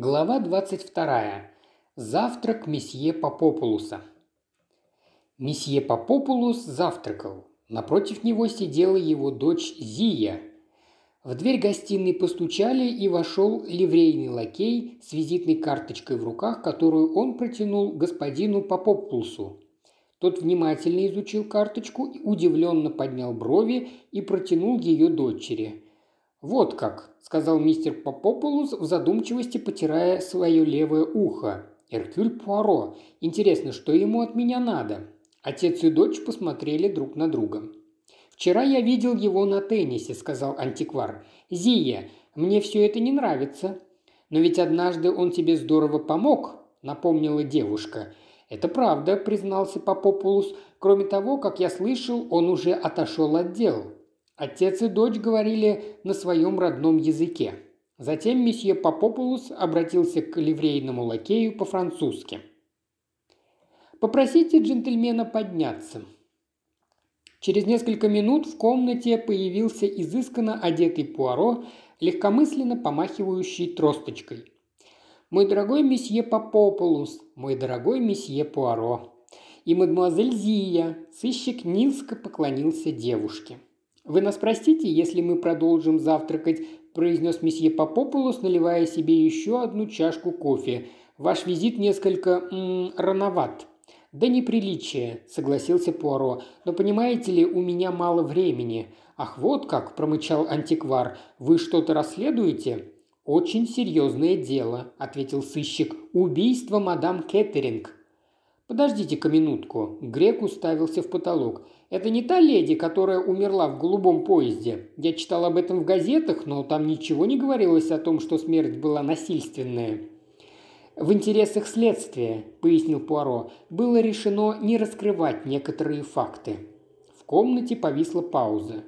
Глава 22. Завтрак месье Попопулуса. Месье Попопулус завтракал. Напротив него сидела его дочь Зия. В дверь гостиной постучали, и вошел ливрейный лакей с визитной карточкой в руках, которую он протянул господину Попопулусу. Тот внимательно изучил карточку, удивленно поднял брови и протянул ее дочери – «Вот как», – сказал мистер Попополус в задумчивости, потирая свое левое ухо. «Эркюль Пуаро. Интересно, что ему от меня надо?» Отец и дочь посмотрели друг на друга. «Вчера я видел его на теннисе», – сказал антиквар. «Зия, мне все это не нравится». «Но ведь однажды он тебе здорово помог», – напомнила девушка. «Это правда», – признался Попопулус. «Кроме того, как я слышал, он уже отошел от дел. Отец и дочь говорили на своем родном языке. Затем месье Попопулус обратился к ливрейному лакею по-французски. «Попросите джентльмена подняться». Через несколько минут в комнате появился изысканно одетый Пуаро, легкомысленно помахивающий тросточкой. «Мой дорогой месье Попопулус, мой дорогой месье Пуаро». И мадемуазель Зия, сыщик низко поклонился девушке – «Вы нас простите, если мы продолжим завтракать», – произнес месье Попопулос, наливая себе еще одну чашку кофе. «Ваш визит несколько м, рановат». «Да неприличие», – согласился Пуаро. «Но понимаете ли, у меня мало времени». «Ах, вот как», – промычал антиквар. «Вы что-то расследуете?» «Очень серьезное дело», – ответил сыщик. «Убийство мадам Кеттеринг». «Подождите-ка минутку». Грек уставился в потолок. Это не та леди, которая умерла в голубом поезде. Я читал об этом в газетах, но там ничего не говорилось о том, что смерть была насильственная. В интересах следствия, пояснил Пуаро, было решено не раскрывать некоторые факты. В комнате повисла пауза.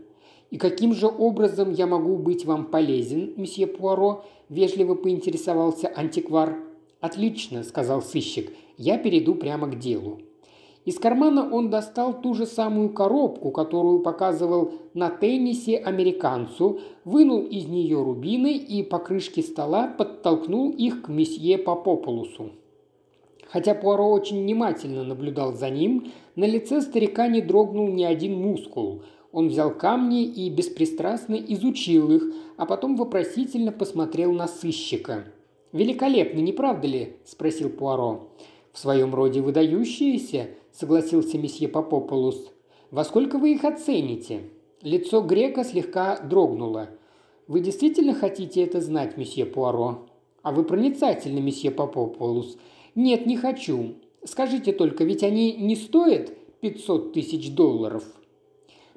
«И каким же образом я могу быть вам полезен, месье Пуаро?» – вежливо поинтересовался антиквар. «Отлично», – сказал сыщик, – «я перейду прямо к делу. Из кармана он достал ту же самую коробку, которую показывал на теннисе американцу, вынул из нее рубины и по крышке стола подтолкнул их к месье Попополусу. Хотя Пуаро очень внимательно наблюдал за ним, на лице старика не дрогнул ни один мускул. Он взял камни и беспристрастно изучил их, а потом вопросительно посмотрел на сыщика. «Великолепно, не правда ли?» – спросил Пуаро. «В своем роде выдающиеся», – согласился месье Попополус. «Во сколько вы их оцените?» Лицо грека слегка дрогнуло. «Вы действительно хотите это знать, месье Пуаро?» «А вы проницательны, месье Попополус?» «Нет, не хочу. Скажите только, ведь они не стоят 500 тысяч долларов?»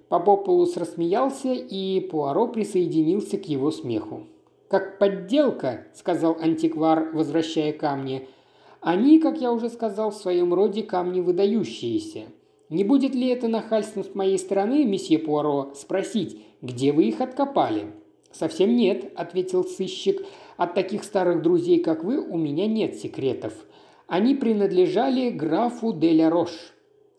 Попополус рассмеялся, и Пуаро присоединился к его смеху. «Как подделка», – сказал антиквар, возвращая камни – они, как я уже сказал, в своем роде камни выдающиеся. Не будет ли это нахальством с моей стороны, месье Пуаро, спросить, где вы их откопали?» «Совсем нет», – ответил сыщик. «От таких старых друзей, как вы, у меня нет секретов. Они принадлежали графу де ля Рош».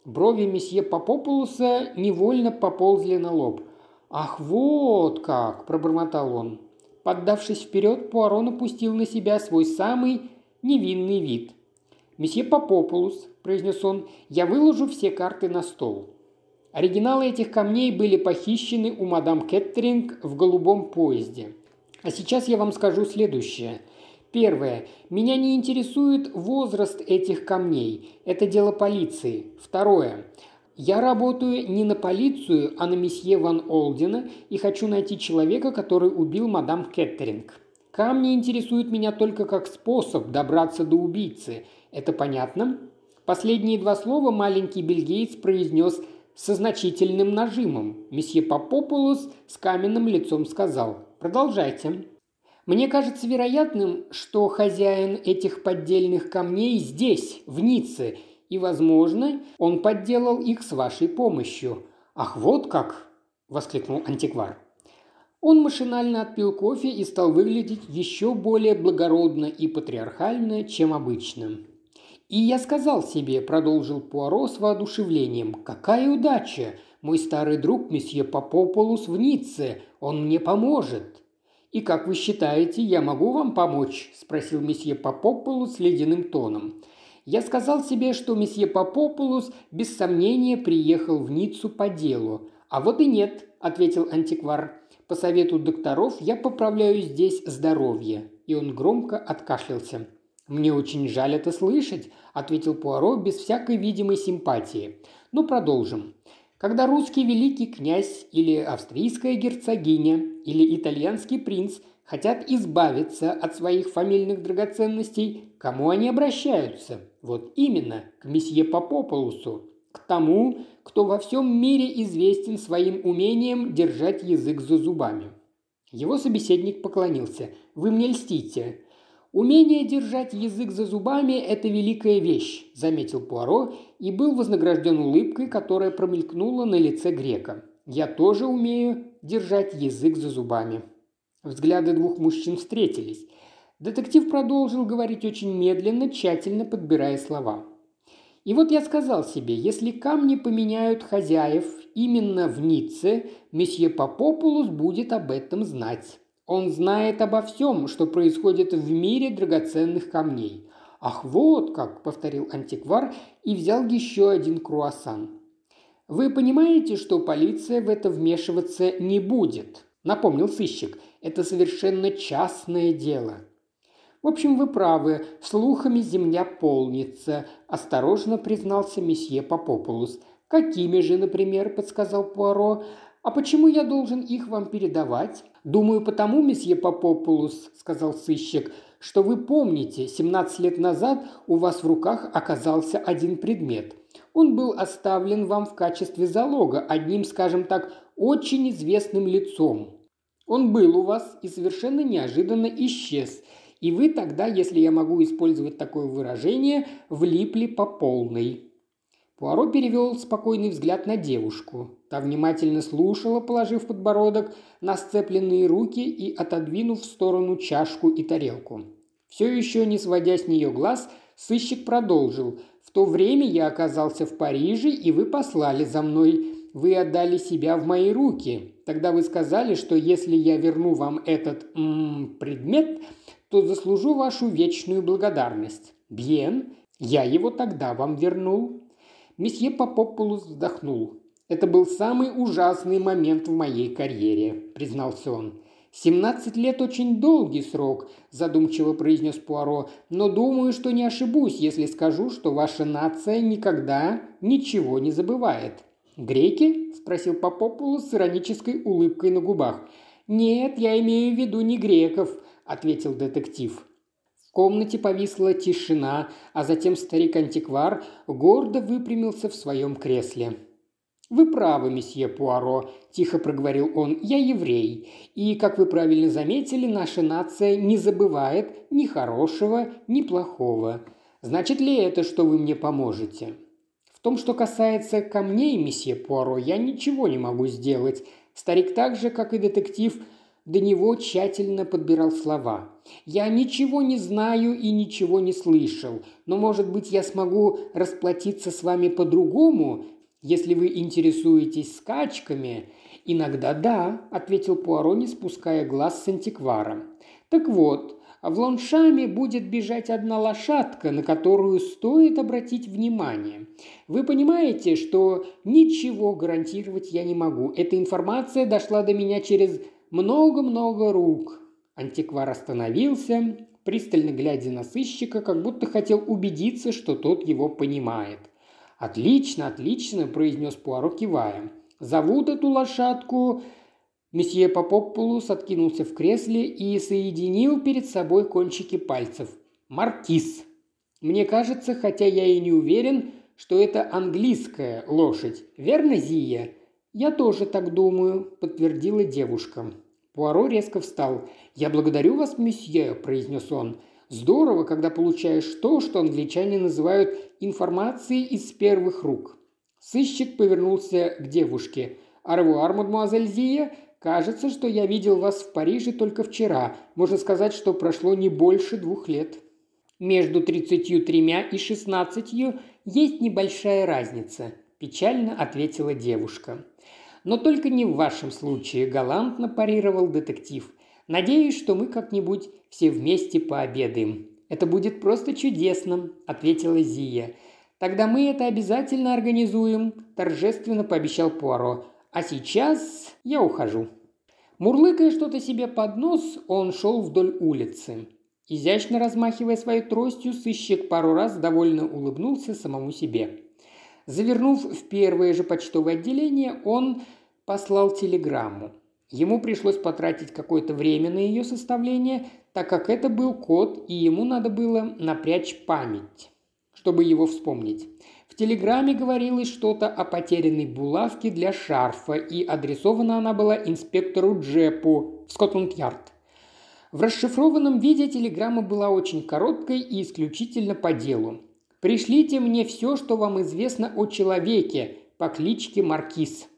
Брови месье Попопулуса невольно поползли на лоб. «Ах, вот как!» – пробормотал он. Поддавшись вперед, Пуаро напустил на себя свой самый невинный вид. «Месье Попопулус», – произнес он, – «я выложу все карты на стол». Оригиналы этих камней были похищены у мадам Кеттеринг в голубом поезде. А сейчас я вам скажу следующее. Первое. Меня не интересует возраст этих камней. Это дело полиции. Второе. Я работаю не на полицию, а на месье Ван Олдена и хочу найти человека, который убил мадам Кеттеринг. Камни интересуют меня только как способ добраться до убийцы. Это понятно?» Последние два слова маленький бельгиец произнес со значительным нажимом. Месье Попопулус с каменным лицом сказал «Продолжайте». «Мне кажется вероятным, что хозяин этих поддельных камней здесь, в Ницце, и, возможно, он подделал их с вашей помощью». «Ах, вот как!» – воскликнул антиквар. Он машинально отпил кофе и стал выглядеть еще более благородно и патриархально, чем обычно. «И я сказал себе», – продолжил Пуаро с воодушевлением, – «какая удача! Мой старый друг месье Попополус в Ницце, он мне поможет». «И как вы считаете, я могу вам помочь?» – спросил месье Попополу с ледяным тоном. Я сказал себе, что месье Попопулус без сомнения приехал в Ниццу по делу. «А вот и нет», – ответил антиквар. «По совету докторов я поправляю здесь здоровье». И он громко откашлялся. «Мне очень жаль это слышать», – ответил Пуаро без всякой видимой симпатии. «Ну, продолжим. Когда русский великий князь или австрийская герцогиня или итальянский принц хотят избавиться от своих фамильных драгоценностей, кому они обращаются? Вот именно, к месье Попополусу, к тому, кто во всем мире известен своим умением держать язык за зубами. Его собеседник поклонился. «Вы мне льстите. «Умение держать язык за зубами – это великая вещь», – заметил Пуаро и был вознагражден улыбкой, которая промелькнула на лице грека. «Я тоже умею держать язык за зубами». Взгляды двух мужчин встретились. Детектив продолжил говорить очень медленно, тщательно подбирая слова. И вот я сказал себе, если камни поменяют хозяев именно в Ницце, месье Попопулус будет об этом знать. Он знает обо всем, что происходит в мире драгоценных камней. «Ах, вот как!» – повторил антиквар и взял еще один круассан. «Вы понимаете, что полиция в это вмешиваться не будет?» – напомнил сыщик. «Это совершенно частное дело». «В общем, вы правы, слухами земля полнится», – осторожно признался месье Попопулус. «Какими же, например?» – подсказал Пуаро. «А почему я должен их вам передавать?» «Думаю, потому, месье Попопулус», – сказал сыщик, – «что вы помните, 17 лет назад у вас в руках оказался один предмет. Он был оставлен вам в качестве залога одним, скажем так, очень известным лицом. Он был у вас и совершенно неожиданно исчез, и вы тогда, если я могу использовать такое выражение, влипли по полной. Пуаро перевел спокойный взгляд на девушку. Та внимательно слушала, положив подбородок на сцепленные руки и отодвинув в сторону чашку и тарелку. Все еще не сводя с нее глаз, сыщик продолжил. «В то время я оказался в Париже, и вы послали за мной. Вы отдали себя в мои руки. Тогда вы сказали, что если я верну вам этот м -м, предмет, то заслужу вашу вечную благодарность. Бьен, я его тогда вам вернул. Месье Попопулус вздохнул. «Это был самый ужасный момент в моей карьере», – признался он. «Семнадцать лет – очень долгий срок», – задумчиво произнес Пуаро, «но думаю, что не ошибусь, если скажу, что ваша нация никогда ничего не забывает». «Греки?» – спросил Попопулус с иронической улыбкой на губах. «Нет, я имею в виду не греков», – ответил детектив комнате повисла тишина, а затем старик-антиквар гордо выпрямился в своем кресле. «Вы правы, месье Пуаро», – тихо проговорил он, – «я еврей. И, как вы правильно заметили, наша нация не забывает ни хорошего, ни плохого. Значит ли это, что вы мне поможете?» «В том, что касается камней, месье Пуаро, я ничего не могу сделать. Старик так же, как и детектив, до него тщательно подбирал слова. «Я ничего не знаю и ничего не слышал, но, может быть, я смогу расплатиться с вами по-другому, если вы интересуетесь скачками?» «Иногда да», – ответил Пуаро, не спуская глаз с антиквара. «Так вот, в Лоншаме будет бежать одна лошадка, на которую стоит обратить внимание. Вы понимаете, что ничего гарантировать я не могу. Эта информация дошла до меня через много-много рук. Антиквар остановился, пристально глядя на сыщика, как будто хотел убедиться, что тот его понимает. «Отлично, отлично», – произнес Пуаро, кивая. «Зовут эту лошадку...» Месье Попопулус откинулся в кресле и соединил перед собой кончики пальцев. «Маркиз». «Мне кажется, хотя я и не уверен, что это английская лошадь. Верно, Зия?» «Я тоже так думаю», – подтвердила девушка. Пуаро резко встал. «Я благодарю вас, месье», – произнес он. «Здорово, когда получаешь то, что англичане называют информацией из первых рук». Сыщик повернулся к девушке. «Арвуар, мадемуазель Зия, кажется, что я видел вас в Париже только вчера. Можно сказать, что прошло не больше двух лет». «Между тридцатью тремя и шестнадцатью есть небольшая разница», – печально ответила девушка. Но только не в вашем случае, галантно парировал детектив. Надеюсь, что мы как-нибудь все вместе пообедаем. Это будет просто чудесно», – ответила Зия. «Тогда мы это обязательно организуем», – торжественно пообещал Пуаро. «А сейчас я ухожу». Мурлыкая что-то себе под нос, он шел вдоль улицы. Изящно размахивая своей тростью, сыщик пару раз довольно улыбнулся самому себе. Завернув в первое же почтовое отделение, он послал телеграмму. Ему пришлось потратить какое-то время на ее составление, так как это был код, и ему надо было напрячь память, чтобы его вспомнить. В телеграмме говорилось что-то о потерянной булавке для шарфа, и адресована она была инспектору Джепу в Скотланд-Ярд. В расшифрованном виде телеграмма была очень короткой и исключительно по делу. «Пришлите мне все, что вам известно о человеке по кличке Маркиз»,